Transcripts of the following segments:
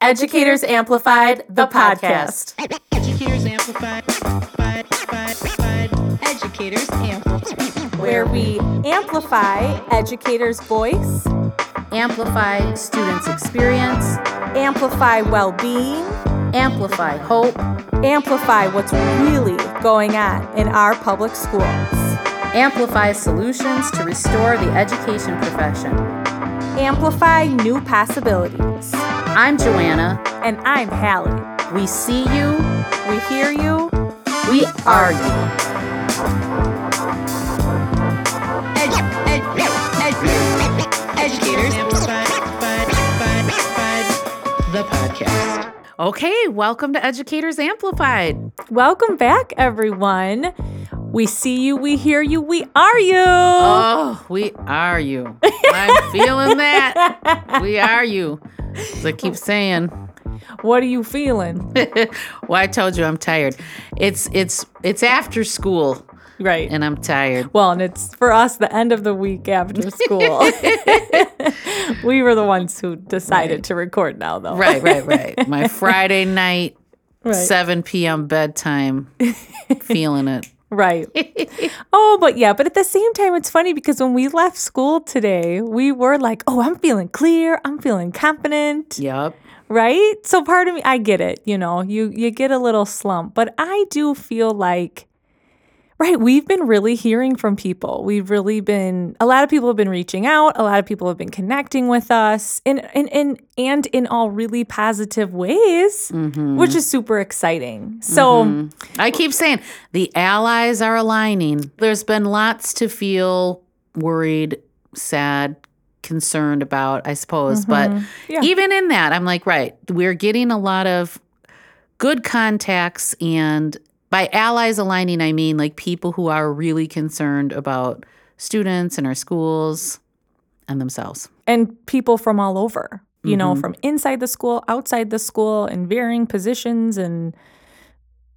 Educators Amplified, the podcast. Educators Amplified. Educators Amplified. Where we amplify educators' voice, amplify students' experience, amplify well being, amplify hope, amplify what's really going on in our public schools, amplify solutions to restore the education profession, amplify new possibilities. I'm Joanna. And I'm Hallie. We see you, we hear you, we are you. Educators Amplified. The podcast. Okay, welcome to Educators Amplified. Welcome back, everyone. We see you, we hear you, we are you. Oh, we are you. I'm feeling that. We are you. As I keep saying. What are you feeling? well, I told you I'm tired. It's it's it's after school. Right. And I'm tired. Well, and it's for us the end of the week after school. we were the ones who decided right. to record now, though. Right, right, right. My Friday night, right. 7 p.m. bedtime, feeling it. Right. oh, but yeah, but at the same time, it's funny because when we left school today, we were like, oh, I'm feeling clear. I'm feeling confident. Yep. Right. So part of me, I get it. You know, you you get a little slump, but I do feel like Right. We've been really hearing from people. We've really been, a lot of people have been reaching out. A lot of people have been connecting with us in, in, in and in all really positive ways, mm-hmm. which is super exciting. So mm-hmm. I keep saying the allies are aligning. There's been lots to feel worried, sad, concerned about, I suppose. Mm-hmm. But yeah. even in that, I'm like, right, we're getting a lot of good contacts and by allies aligning, I mean like people who are really concerned about students and our schools and themselves. And people from all over, you mm-hmm. know, from inside the school, outside the school, in varying positions and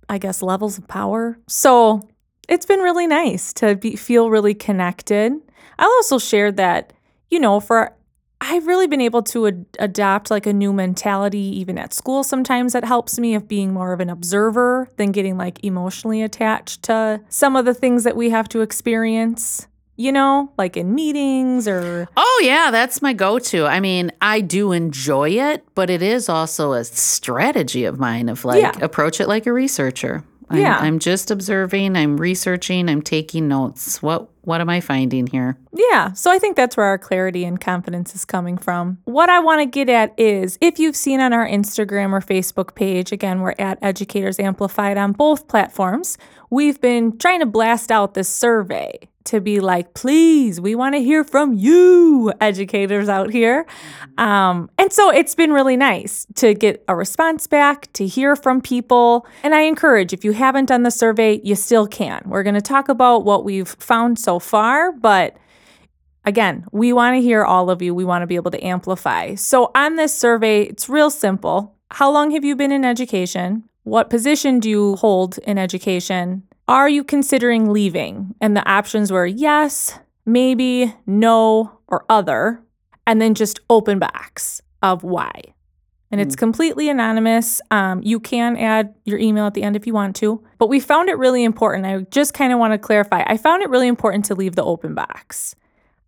I guess levels of power. So it's been really nice to be, feel really connected. I'll also shared that, you know, for I've really been able to ad- adopt like a new mentality even at school sometimes that helps me of being more of an observer than getting like emotionally attached to some of the things that we have to experience you know, like in meetings or. Oh, yeah, that's my go to. I mean, I do enjoy it, but it is also a strategy of mine of like yeah. approach it like a researcher. I'm, yeah. I'm just observing, I'm researching, I'm taking notes. What what am I finding here? Yeah. So I think that's where our clarity and confidence is coming from. What I want to get at is if you've seen on our Instagram or Facebook page, again, we're at Educators Amplified on both platforms, we've been trying to blast out this survey to be like, please, we want to hear from you, educators out here. Um, and so it's been really nice to get a response back, to hear from people. And I encourage, if you haven't done the survey, you still can. We're going to talk about what we've found so far, but again, we want to hear all of you. We want to be able to amplify. So on this survey, it's real simple. How long have you been in education? What position do you hold in education? Are you considering leaving? And the options were yes, maybe, no, or other, and then just open box of why. And it's mm. completely anonymous. Um, you can add your email at the end if you want to. But we found it really important. I just kind of want to clarify. I found it really important to leave the open box.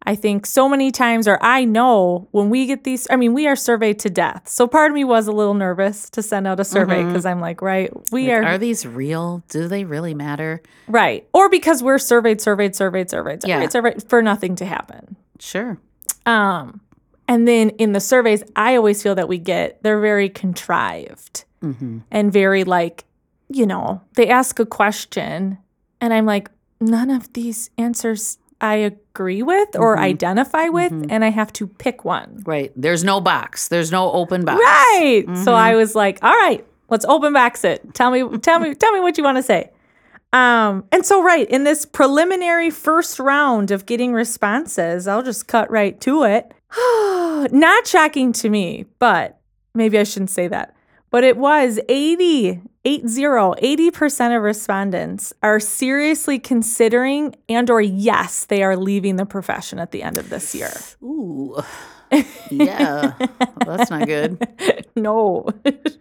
I think so many times, or I know when we get these, I mean, we are surveyed to death. So part of me was a little nervous to send out a survey because mm-hmm. I'm like, right, we like, are. Are these real? Do they really matter? Right. Or because we're surveyed, surveyed, surveyed, surveyed, surveyed, yeah. surveyed for nothing to happen. Sure. Um, and then in the surveys, I always feel that we get, they're very contrived mm-hmm. and very like, you know, they ask a question and I'm like, none of these answers I agree with or mm-hmm. identify with, mm-hmm. and I have to pick one. Right. There's no box. There's no open box. Right. Mm-hmm. So I was like, all right, let's open box it. Tell me, tell me, tell me what you want to say. Um, and so right in this preliminary first round of getting responses, I'll just cut right to it. Not shocking to me, but maybe I shouldn't say that. But it was 80 80 80% of respondents are seriously considering and or yes they are leaving the profession at the end of this year ooh yeah, that's not good. no,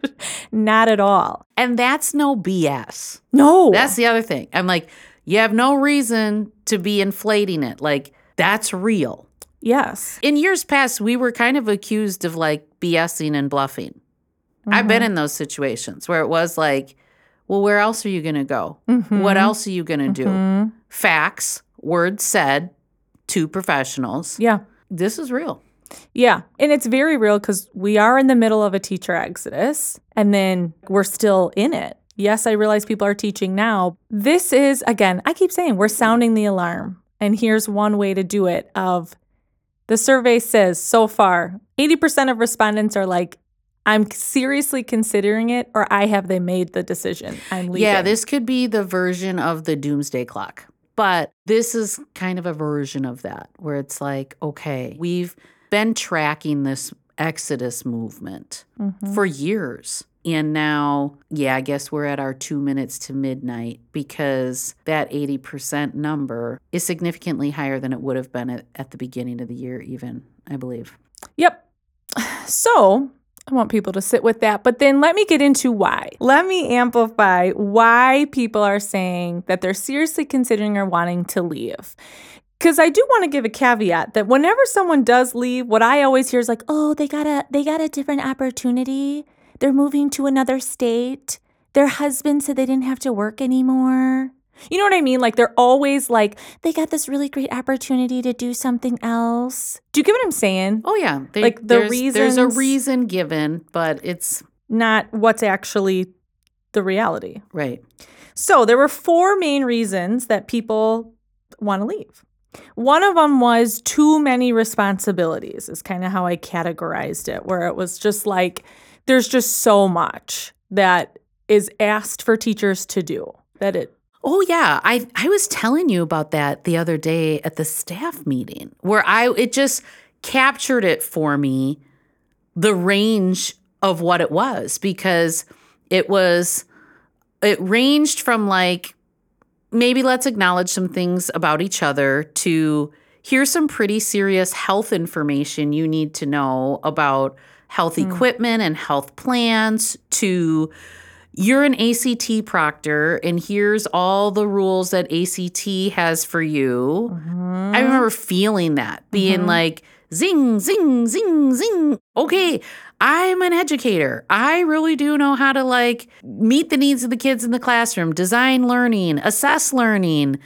not at all. And that's no BS. No. That's the other thing. I'm like, you have no reason to be inflating it. Like, that's real. yes. In years past, we were kind of accused of like BSing and bluffing. I've been mm-hmm. in those situations where it was like, well, where else are you going to go? What mm-hmm. else are you going to do? Mm-hmm. Facts, words said to professionals. Yeah. This is real. Yeah. And it's very real because we are in the middle of a teacher exodus and then we're still in it. Yes, I realize people are teaching now. This is, again, I keep saying we're sounding the alarm. And here's one way to do it of the survey says so far 80% of respondents are like, I'm seriously considering it, or I have they made the decision. I'm leaving. Yeah, this could be the version of the doomsday clock. But this is kind of a version of that where it's like, okay, we've been tracking this Exodus movement Mm-hmm. for years. And now, yeah, I guess we're at our two minutes to midnight because that 80% number is significantly higher than it would have been at, at the beginning of the year, even, I believe. Yep. So I want people to sit with that. But then let me get into why. Let me amplify why people are saying that they're seriously considering or wanting to leave. Because I do want to give a caveat that whenever someone does leave, what I always hear is like, oh, they got a they got a different opportunity. They're moving to another state. Their husband said they didn't have to work anymore. You know what I mean? Like they're always like, they got this really great opportunity to do something else. Do you get what I'm saying? Oh, yeah. They, Like, the there's, There's a reason given, but it's Not what's actually the reality. right. So there were four main reasons that people want to leave. One of them was too many responsibilities, is kind of how I categorized it, where it was just like there's just so much that is asked for teachers to do that it Oh yeah, I I was telling you about that the other day at the staff meeting where I it just captured it for me the range of what it was because it was it ranged from like maybe let's acknowledge some things about each other to here's some pretty serious health information you need to know about health hmm. equipment and health plans to you're an ACT proctor, and here's all the rules that ACT has for you. I mm-hmm. remember feeling that, being mm-hmm. like, zing, zing, zing, zing. Okay, I'm an educator. I really do know how to like meet the needs of the kids in the classroom, design learning, assess learning.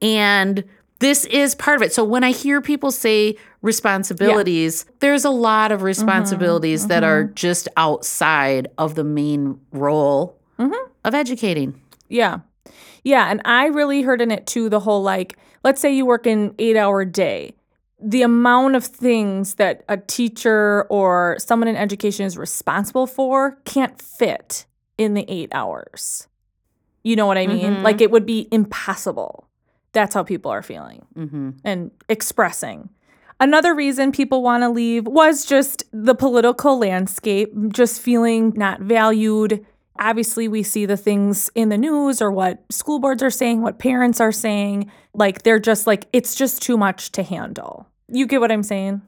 And this is part of it. So when I hear people say responsibilities, there's a lot of mm-hmm. responsibilities that are mm-hmm. just outside of the main role mm-hmm. of educating. Yeah. Yeah. And I really heard in it too the whole like, let's say you work an eight hour day. The amount of things that a teacher or someone in education is responsible for can't fit in the eight hours. You know what I mean? Like it would be impossible. That's how people are feeling hmm and expressing. Another reason people want to leave was just the political landscape, just feeling not valued. Obviously, we see the things in the news or what school boards are saying, what parents are saying. Like, they're just like, it's just too much to handle. You get what I'm saying?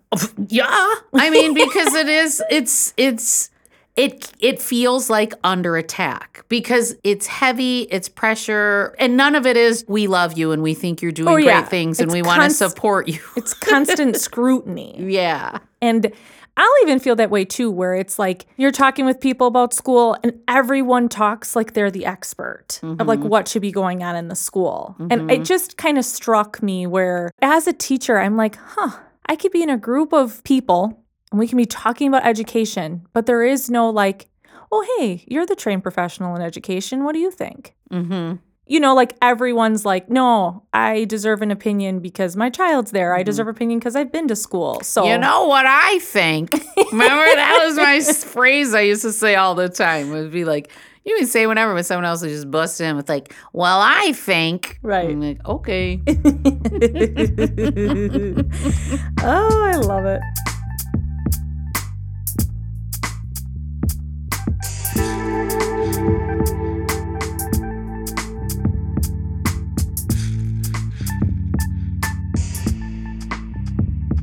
Yeah. I mean, because it is, it's, it's, it, it feels like under attack because it's heavy, it's pressure, and none of it is, we love you and we think you're doing Oh, great yeah. things and It's we want to support you. It's constant scrutiny. yeah. And I'll even feel that way too, where it's like you're talking with people about school and everyone talks like they're the expert of like mm-hmm. what should be going on in the school. And it mm-hmm. just kind of struck me where as a teacher, I'm like, huh, I could be in a group of people and we can be talking about education, but there is no like, oh, hey, you're the trained professional in education. What do you think? Mm-hmm. you know, like everyone's like, no, I deserve an opinion because my child's there. I deserve opinion because I've been to school. So You know what I think? Remember that was my phrase I used to say all the time. It would be like, you can say whatever, but someone else would just bust in with like, "Well, I think." Right. I'm like, okay. oh, I love it.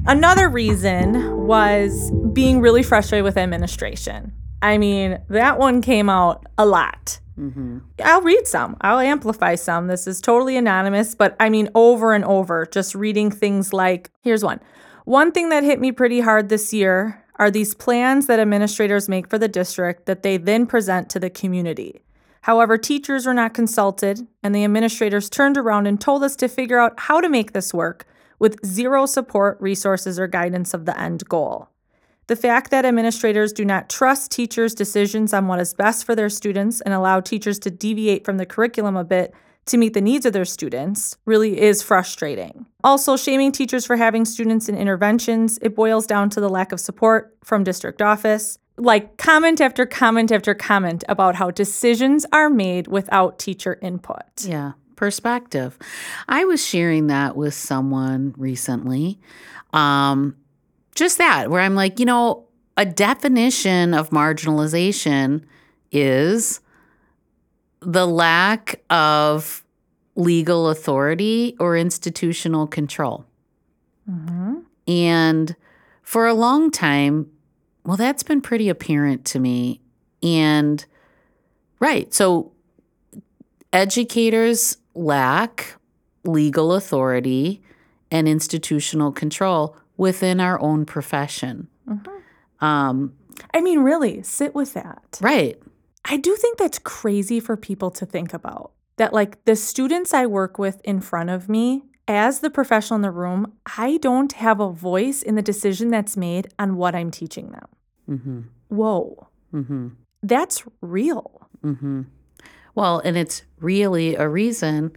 Another reason was being really frustrated with administration. I mean, that one came out a lot. Mm-hmm. I'll read some. I'll amplify some. This is totally anonymous, but I mean, over and over, just reading things like here's one. One thing that hit me pretty hard this year are these plans that administrators make for the district that they then present to the community. However, teachers were not consulted, and the administrators turned around and told us to figure out how to make this work with zero support, resources, or guidance of the end goal. The fact that administrators do not trust teachers' decisions on what is best for their students and allow teachers to deviate from the curriculum a bit to meet the needs of their students really is frustrating. Also, shaming teachers for having students in interventions, it boils down to the lack of support from district office. Like comment after comment after comment about how decisions are made without teacher input. Yeah, perspective. I was sharing that with someone recently. Um, just that, where I'm like, you know, a definition of marginalization is the lack of legal authority or institutional control. And for a long time, well, that's been pretty apparent to me. And right, so educators lack legal authority and institutional control within our own profession. Um, I mean, really, sit with that. right. I do think that's crazy for people to think about. That, like, the students I work with in front of me, as the professional in the room, I don't have a voice in the decision that's made on what I'm teaching them. Mm-hmm. Whoa. Mm-hmm. That's real. Well, and it's really a reason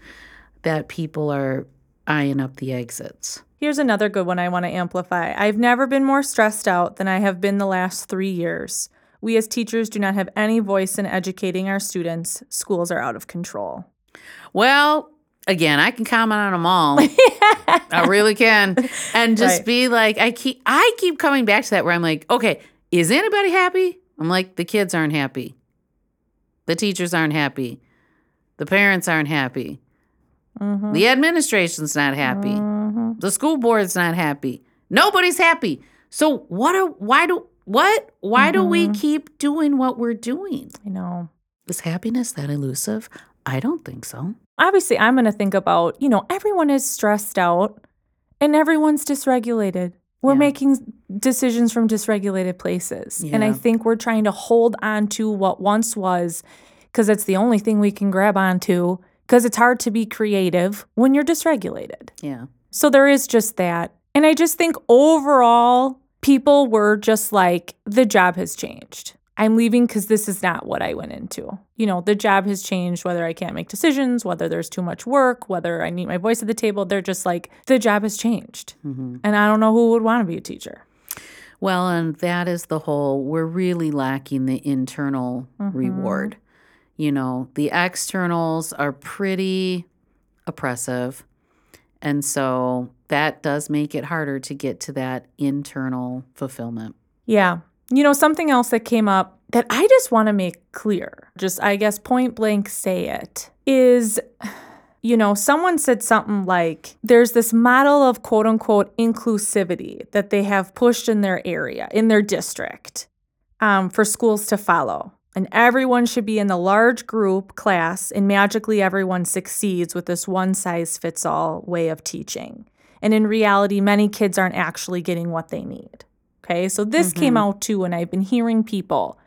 that people are eyeing up the exits. Here's another good one I want to amplify. I've never been more stressed out than I have been the last three years. We as teachers do not have any voice in educating our students. Schools are out of control. Well, again, I can comment on them all. I really can. And just Right. be like, I keep I keep coming back to that where I'm like, okay, is anybody happy? I'm like, the kids aren't happy. The teachers aren't happy. The parents aren't happy. Mm-hmm. The administration's not happy. The school board's not happy. Nobody's happy. So what are why do what? Why do we keep doing what we're doing? I know. Is happiness that elusive? I don't think so. Obviously, I'm going to think about, you know, everyone is stressed out and everyone's dysregulated. We're Yeah. making decisions from dysregulated places. And I think we're trying to hold on to what once was because it's the only thing we can grab onto because it's hard to be creative when you're dysregulated. Yeah. So there is just that. And I just think overall, people were just like, the job has changed. I'm leaving because this is not what I went into. You know, the job has changed, whether I can't make decisions, whether there's too much work, whether I need my voice at the table. They're just like, the job has changed. Mm-hmm. And I don't know who would want to be a teacher. Well, and that is the whole, we're really lacking the internal mm-hmm. reward. You know, the externals are pretty oppressive. And so that does make it harder to get to that internal fulfillment. Yeah. You know, something else that came up that I just want to make clear, just I guess point blank say it, is, you know, someone said something like there's this model of quote unquote inclusivity that they have pushed in their area, in their district, um, for schools to follow. And everyone should be in the large group class, and magically everyone succeeds with this one size fits all way of teaching. And in reality, many kids aren't actually getting what they need. Okay, so this came mm-hmm. out too, and I've been hearing people.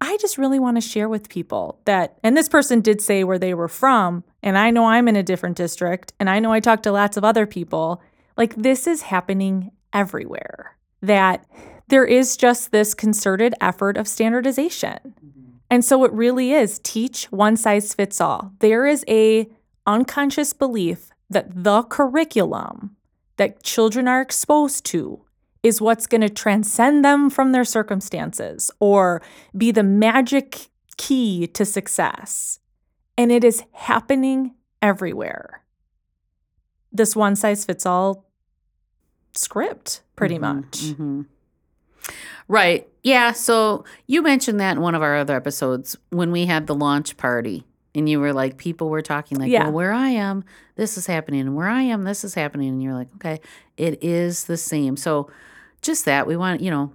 I just really want to share with people that, and this person did say where they were from, and I know I'm in a different district, and I know I talked to lots of other people. Like, this is happening everywhere. That there is just this concerted effort of standardization. Mm-hmm. And so it really is teach one size fits all. There is a unconscious belief that the curriculum that children are exposed to is what's going to transcend them from their circumstances or be the magic key to success. And it is happening everywhere. This one size fits all script, pretty much. Mhm. Right. Yeah. So you mentioned that in one of our other episodes when we had the launch party And you were like, people were talking like, Yeah. well, where I am, this is happening. And where I am, this is happening. And you're like, okay, it is the same. So just that we want, you know,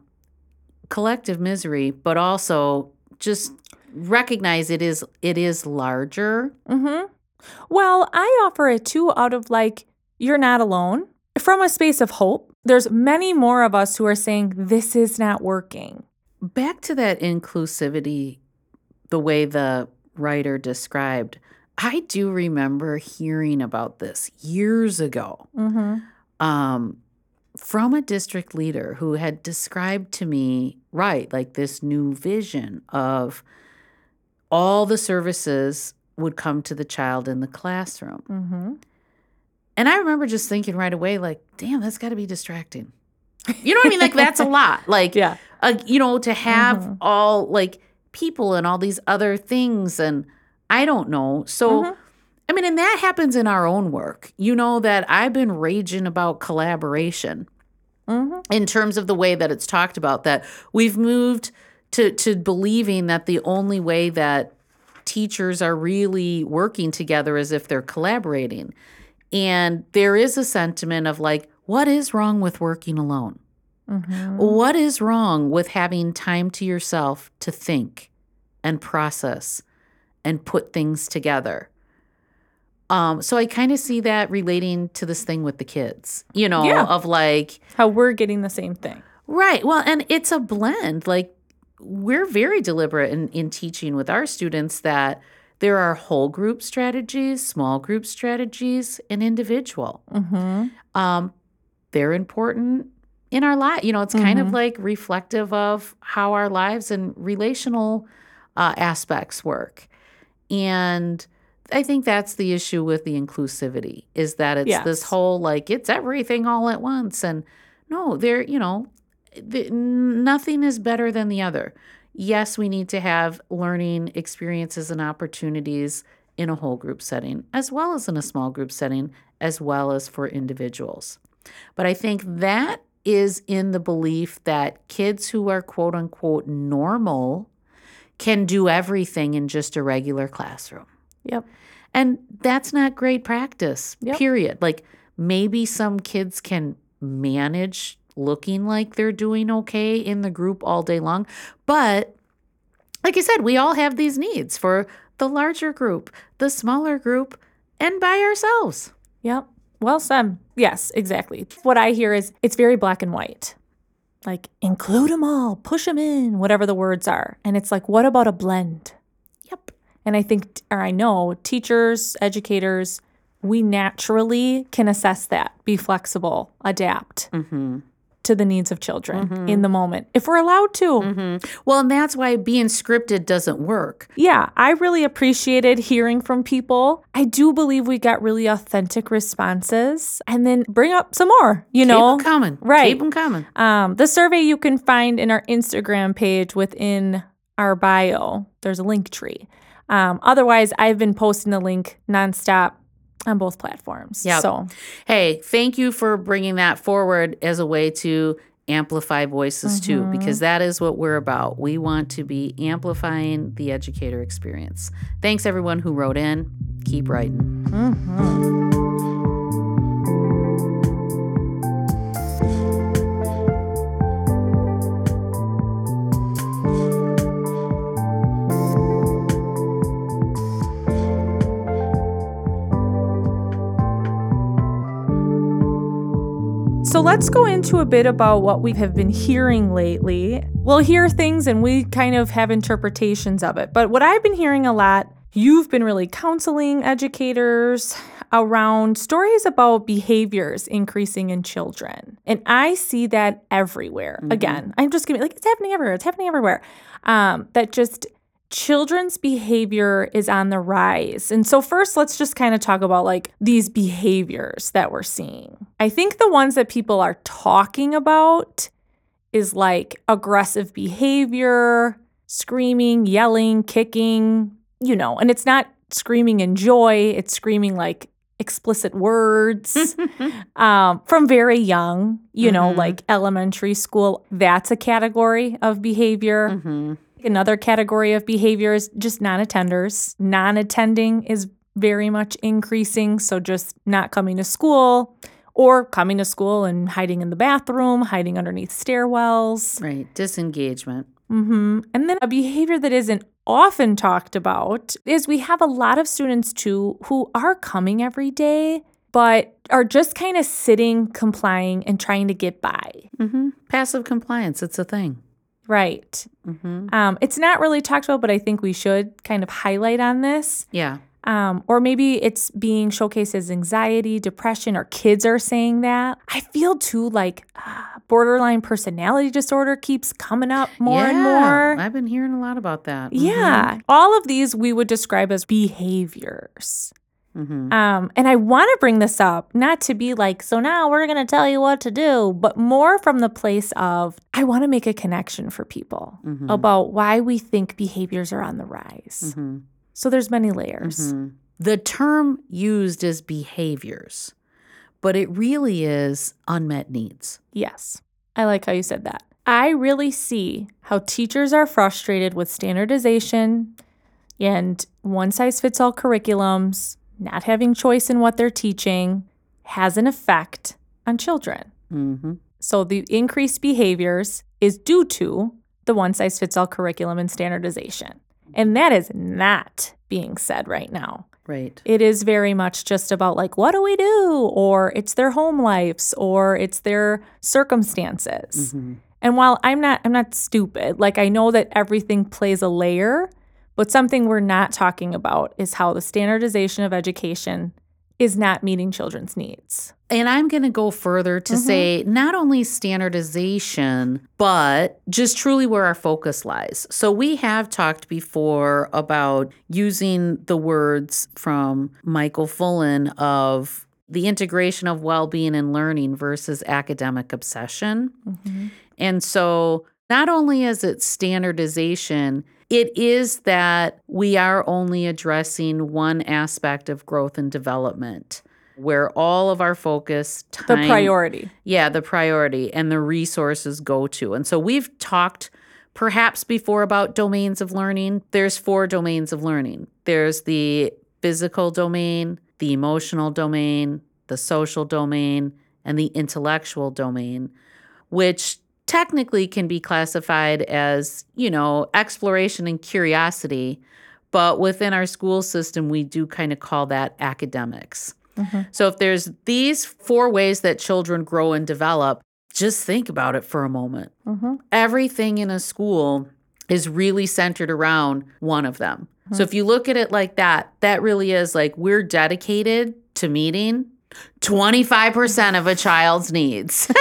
collective misery, but also just recognize it is it is larger. Mm-hmm. Well, I offer it too out of like, you're not alone. From a space of hope, there's many more of us who are saying, this is not working. Back to that inclusivity, the way the writer described, I do remember hearing about this years ago. Mm-hmm. um, from a district leader who had described to me, right, like this new vision of all the services would come to the child in the classroom. Mm-hmm. And I remember just thinking right away, like, damn, that's got to be distracting. You know what I mean? Like, that's a lot. Like, Yeah. uh, you know, to have Mhm. all like people and all these other things. And I don't know. So, Mhm. I mean, and that happens in our own work. You know, that I've been raging about collaboration Mm-hmm. in terms of the way that it's talked about, that we've moved to, to believing that the only way that teachers are really working together is if they're collaborating. And there is a sentiment of like, what is wrong with working alone? Mm-hmm. What is wrong with having time to yourself to think and process and put things together? Um, so I kind of see that relating to this thing with the kids, you know, Yeah. of like, How we're getting the same thing. right. Well, and it's a blend. Like, we're very deliberate in, in teaching with our students that there are whole group strategies, small group strategies, and individual Mm-hmm. um, they're important in our life. You know, it's kind of Mhm. like reflective of how our lives and relational uh, aspects work. And I think that's the issue with the inclusivity is that it's this whole like it's everything all at once. And no, there, you know, the, nothing is better than the other. Yes, we need to have learning experiences and opportunities in a whole group setting, as well as in a small group setting, as well as for individuals. But I think that is in the belief that kids who are quote unquote normal can do everything in just a regular classroom. Yep. And that's not great practice, Yep. period. Like maybe some kids can manage looking like they're doing okay in the group all day long. But like I said, we all have these needs for the larger group, the smaller group, and by ourselves. Yep. Well said. Yes, exactly. What I hear is it's very black and white. Like include them all, push them in, whatever the words are. And it's like, what about a blend? And I think, or I know, teachers, educators, we naturally can assess that, be flexible, adapt Mm-hmm. to the needs of children in the moment, if we're allowed to. Mm-hmm. Well, and that's why being scripted doesn't work. Yeah, I really appreciated hearing from people. I do believe we got really authentic responses and then bring up some more, you know. Keep them coming. right. Keep them coming. Um, the survey you can find in our Instagram page within our bio. There's a link tree. Um, otherwise, I've been posting the link nonstop on both platforms. Yeah. So, Hey, thank you for bringing that forward as a way to amplify voices too, Mm-hmm. because that is what we're about. We want to be amplifying the educator experience. Thanks, everyone who wrote in. Keep writing. mhm. So let's go into a bit about what we have been hearing lately. We'll hear things and we kind of have interpretations of it. But what I've been hearing a lot, you've been really counseling educators around stories about behaviors increasing in children. And I see that everywhere. Again, I'm just gonna be like, it's happening everywhere. It's happening everywhere. Um, that just children's behavior is on the rise. And so first let's just kind of talk about like these behaviors that we're seeing. I think the ones that people are talking about is like aggressive behavior, screaming, yelling, kicking, you know, and it's not screaming in joy, it's screaming like explicit words um, from very young, you know, Mhm. like elementary school. That's a category of behavior. hmm Another category of behavior is just non attenders. Non attending is very much increasing. So just not coming to school or coming to school and hiding in the bathroom, hiding underneath stairwells. Right. Disengagement. Mm-hmm. And then a behavior that isn't often talked about is we have a lot of students too who are coming every day, but are just kind of sitting, complying, and trying to get by. Mm-hmm. Passive compliance. It's a thing. Right. hmm Um, it's not really talked about, but I think we should kind of highlight on this. Yeah. Um, or maybe it's being showcased as anxiety, depression, or kids are saying that. I feel too like uh, borderline personality disorder keeps coming up more and more. I've been hearing a lot about that. Yeah. All of these we would describe as behaviors. Hmm Um, and I want to bring this up, not to be like, so now we're going to tell you what to do, but more from the place of, I want to make a connection for people Mhm. about why we think behaviors are on the rise. hmm So there's many layers. Mhm. The term used is behaviors, but it really is unmet needs. Yes. I like how you said that. I really see how teachers are frustrated with standardization and one size fits all curriculums, not having choice in what they're teaching has an effect on children. hmm So the increased behaviors is due to the one size fits all curriculum and standardization. And that is not being said right now. Right. It is very much just about like, what do we do? Or it's their home lives or it's their circumstances. hmm And while I'm not I'm not stupid, like I know that everything plays a layer, but something we're not talking about is how the standardization of education is not meeting children's needs. And I'm going to go further to mm-hmm. say not only standardization, but just truly where our focus lies. So, we have talked before about using the words from Michael Fullan of the integration of well being and learning versus academic obsession. Mm-hmm. And so, not only is it standardization, it is that we are only addressing one aspect of growth and development where all of our focus, The priority. yeah, the priority and the resources go to. And so we've talked perhaps before about domains of learning. There's four domains of learning there's the physical domain, the emotional domain, the social domain, and the intellectual domain, which technically can be classified as, you know, exploration and curiosity. But within our school system, we do kind of call that academics. So if there's these four ways that children grow and develop, just think about it for a moment. Mhm. Everything in a school is really centered around one of them. So if you look at it like that, that really is like we're dedicated to meeting 25% of a child's needs.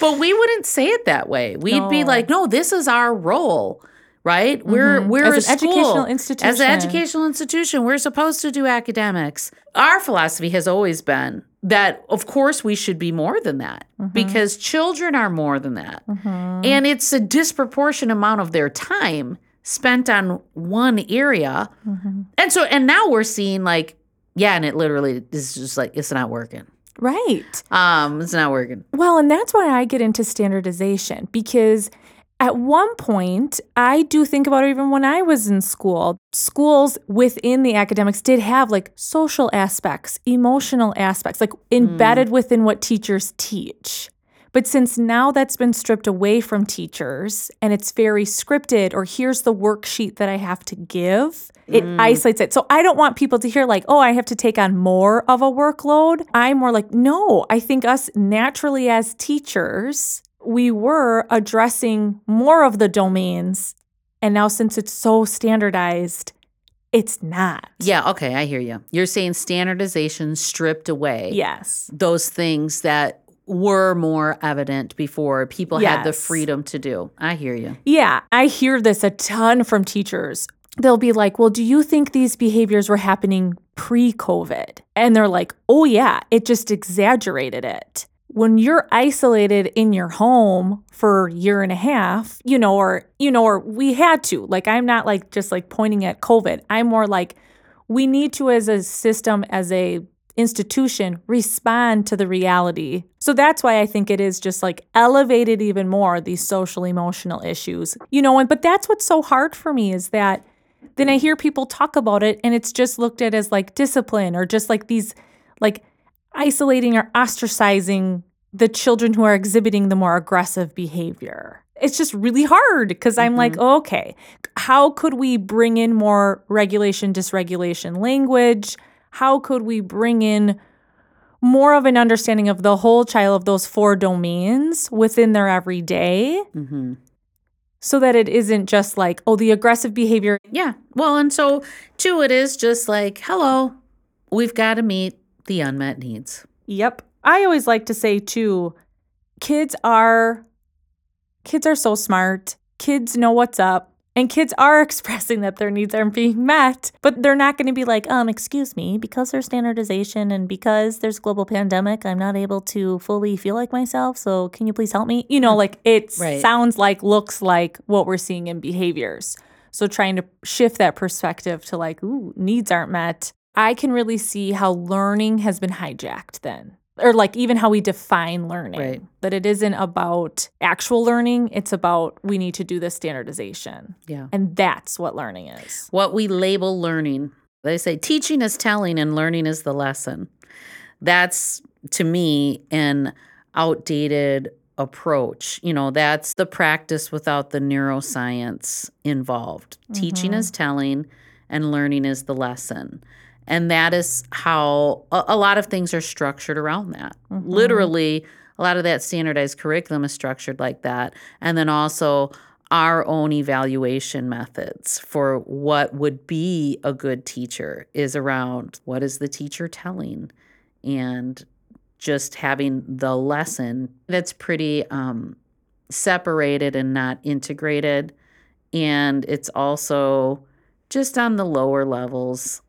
but we wouldn't say it that way. We'd be like, no, this is our role. Right? We're Mhm. we're As a an school. educational As an educational institution, we're supposed to do academics. Our philosophy has always been that, of course, we should be more than that mm-hmm. because children are more than that. Mm-hmm. And it's a disproportionate amount of their time spent on one area. Mm-hmm. And so, and now we're seeing like, yeah, and it literally is just like, it's not working. Right. Um, it's not working. Well, and that's why I get into standardization because at one point, I do think about it even when I was in school. Schools within the academics did have like social aspects, emotional aspects, like embedded within what teachers teach. But since now that's been stripped away from teachers and it's very scripted, or here's the worksheet that I have to give, it mm. isolates it. So I don't want people to hear, like, oh, I have to take on more of a workload. I'm more like, no, I think us naturally as teachers, we were addressing more of the domains. And now, since it's so standardized, it's not. Yeah, okay, I hear you. You're saying standardization stripped away. Yes. those things that were more evident before people had the freedom to do. I hear you. Yeah, I hear this a ton from teachers. They'll be like, Well, do you think these behaviors were happening pre COVID? And they're like, Oh, yeah, it just exaggerated it. When you're isolated in your home for a year and a half, you know, or, you know, or we had to, like, I'm not like just like pointing at COVID. I'm more like, we need to, as a system, as a institution respond to the reality. So that's why I think it is just like elevated even more these social emotional issues. You know, and but that's what's so hard for me is that then I hear people talk about it and it's just looked at as like discipline or just like these like isolating or ostracizing the children who are exhibiting the more aggressive behavior. It's just really hard because I'm like, mm-hmm. okay, how could we bring in more regulation, dysregulation language? How could we bring in more of an understanding of the whole child of those four domains within their everyday hmm so that it isn't just like, oh, the aggressive behavior. Yeah. Well, and so too, it is just like, hello, we've got to meet the unmet needs. Yep. I always like to say too, kids are kids are so smart. Kids know what's up. And kids are expressing that their needs aren't being met, but they're not going to be like, um, excuse me, because there's standardization and because there's global pandemic, I'm not able to fully feel like myself. So can you please help me? You know, like it Right. sounds like, looks like what we're seeing in behaviors. So trying to shift that perspective to like, ooh, needs aren't met. I can really see how learning has been hijacked then. Or like even how we define learning. Right. That it isn't about actual learning, it's about we need to do this standardization. Yeah. And that's what learning is. What we label learning. They say teaching is telling and learning is the lesson. That's to me an outdated approach. You know, that's the practice without the neuroscience involved. Teaching mm-hmm. is telling and learning is the lesson. And that is how a, a lot of things are structured around that. Literally, a lot of that standardized curriculum is structured like that. And then also, our own evaluation methods for what would be a good teacher is around what is the teacher telling and just having the lesson that's pretty um, separated and not integrated. And it's also just on the lower levels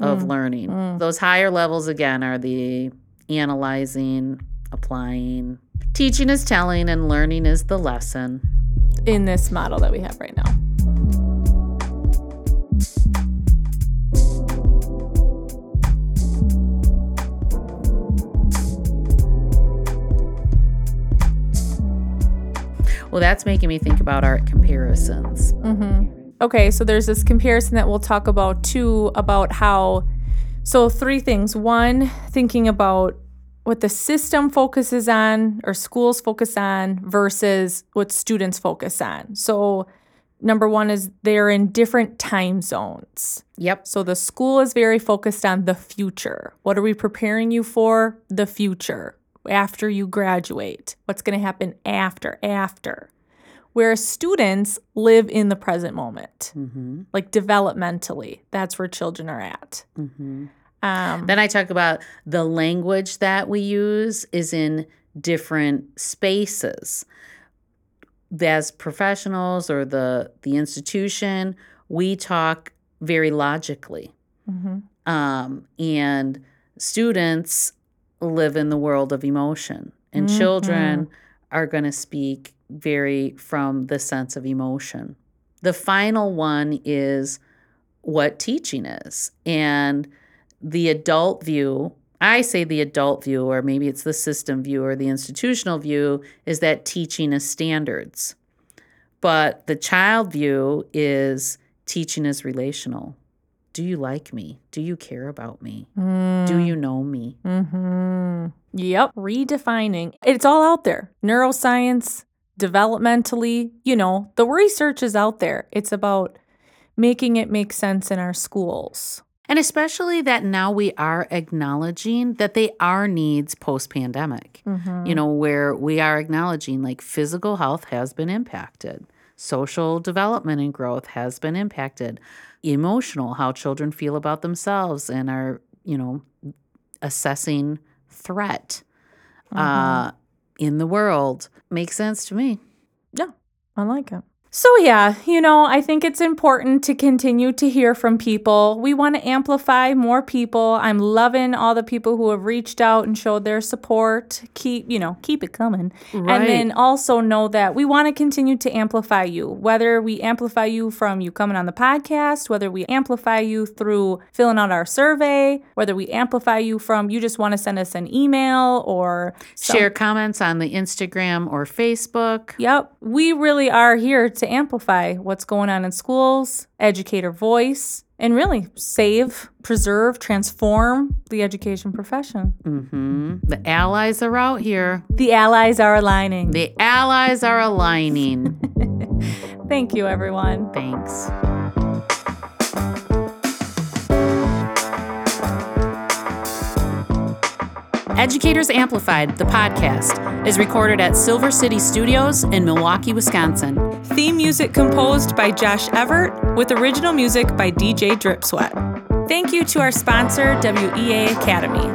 of mm. learning. Mm. Those higher levels, again, are the analyzing, applying. Teaching is telling, and learning is the lesson. In this model that we have right now. Well, that's making me think about art comparisons. Mm-hmm. Okay, so there's this comparison that we'll talk about too about how so three things. One, thinking about what the system focuses on or schools focus on versus what students focus on. So number 1 is they're in different time zones. Yep. So the school is very focused on the future. What are we preparing you for? The future. After you graduate. What's going to happen after? After. Whereas students live in the present moment, Mm-hmm. like developmentally. That's where children are at. Mm-hmm. Um, Then I talk about the language that we use is in different spaces. As professionals or the the institution, we talk very logically, mhm. um, and students live in the world of emotion, and children are going to speak very from the sense of emotion. The final one is what teaching is, and the adult view i say the adult view or maybe it's the system view or the institutional view is that teaching is standards but the child view is teaching is relational do you like me do you care about me do you know me hmm Yep. Redefining. It's all out there. Neuroscience, developmentally, you know, the research is out there. It's about making it make sense in our schools. and especially that now we are acknowledging that they are needs post pandemic you know where we are acknowledging like physical health has been impacted. Social development and growth has been impacted. Emotional how children feel about themselves and are you know assessing threat. Uh, in the world makes sense to me Yeah, I like it. So, yeah, you know, I think it's important to continue to hear from people. We want to amplify more people. I'm loving all the people who have reached out and showed their support. Keep, you know, keep it coming. Right. And then also know that we want to continue to amplify you, whether we amplify you from you coming on the podcast, whether we amplify you through filling out our survey, whether we amplify you from you just want to send us an email or some- Share comments on the Instagram or Facebook. Yep. We really are here to amplify what's going on in schools, educator voice, and really save, preserve, transform the education profession. hmm The allies are out here. The allies are aligning. The allies are aligning. Thank you, everyone. Thanks. Educators Amplified, the podcast, is recorded at Silver City Studios in Milwaukee, Wisconsin. Theme music composed by Josh Everett, with original music by DJ Dripsweat. Thank you to our sponsor, WEA Academy.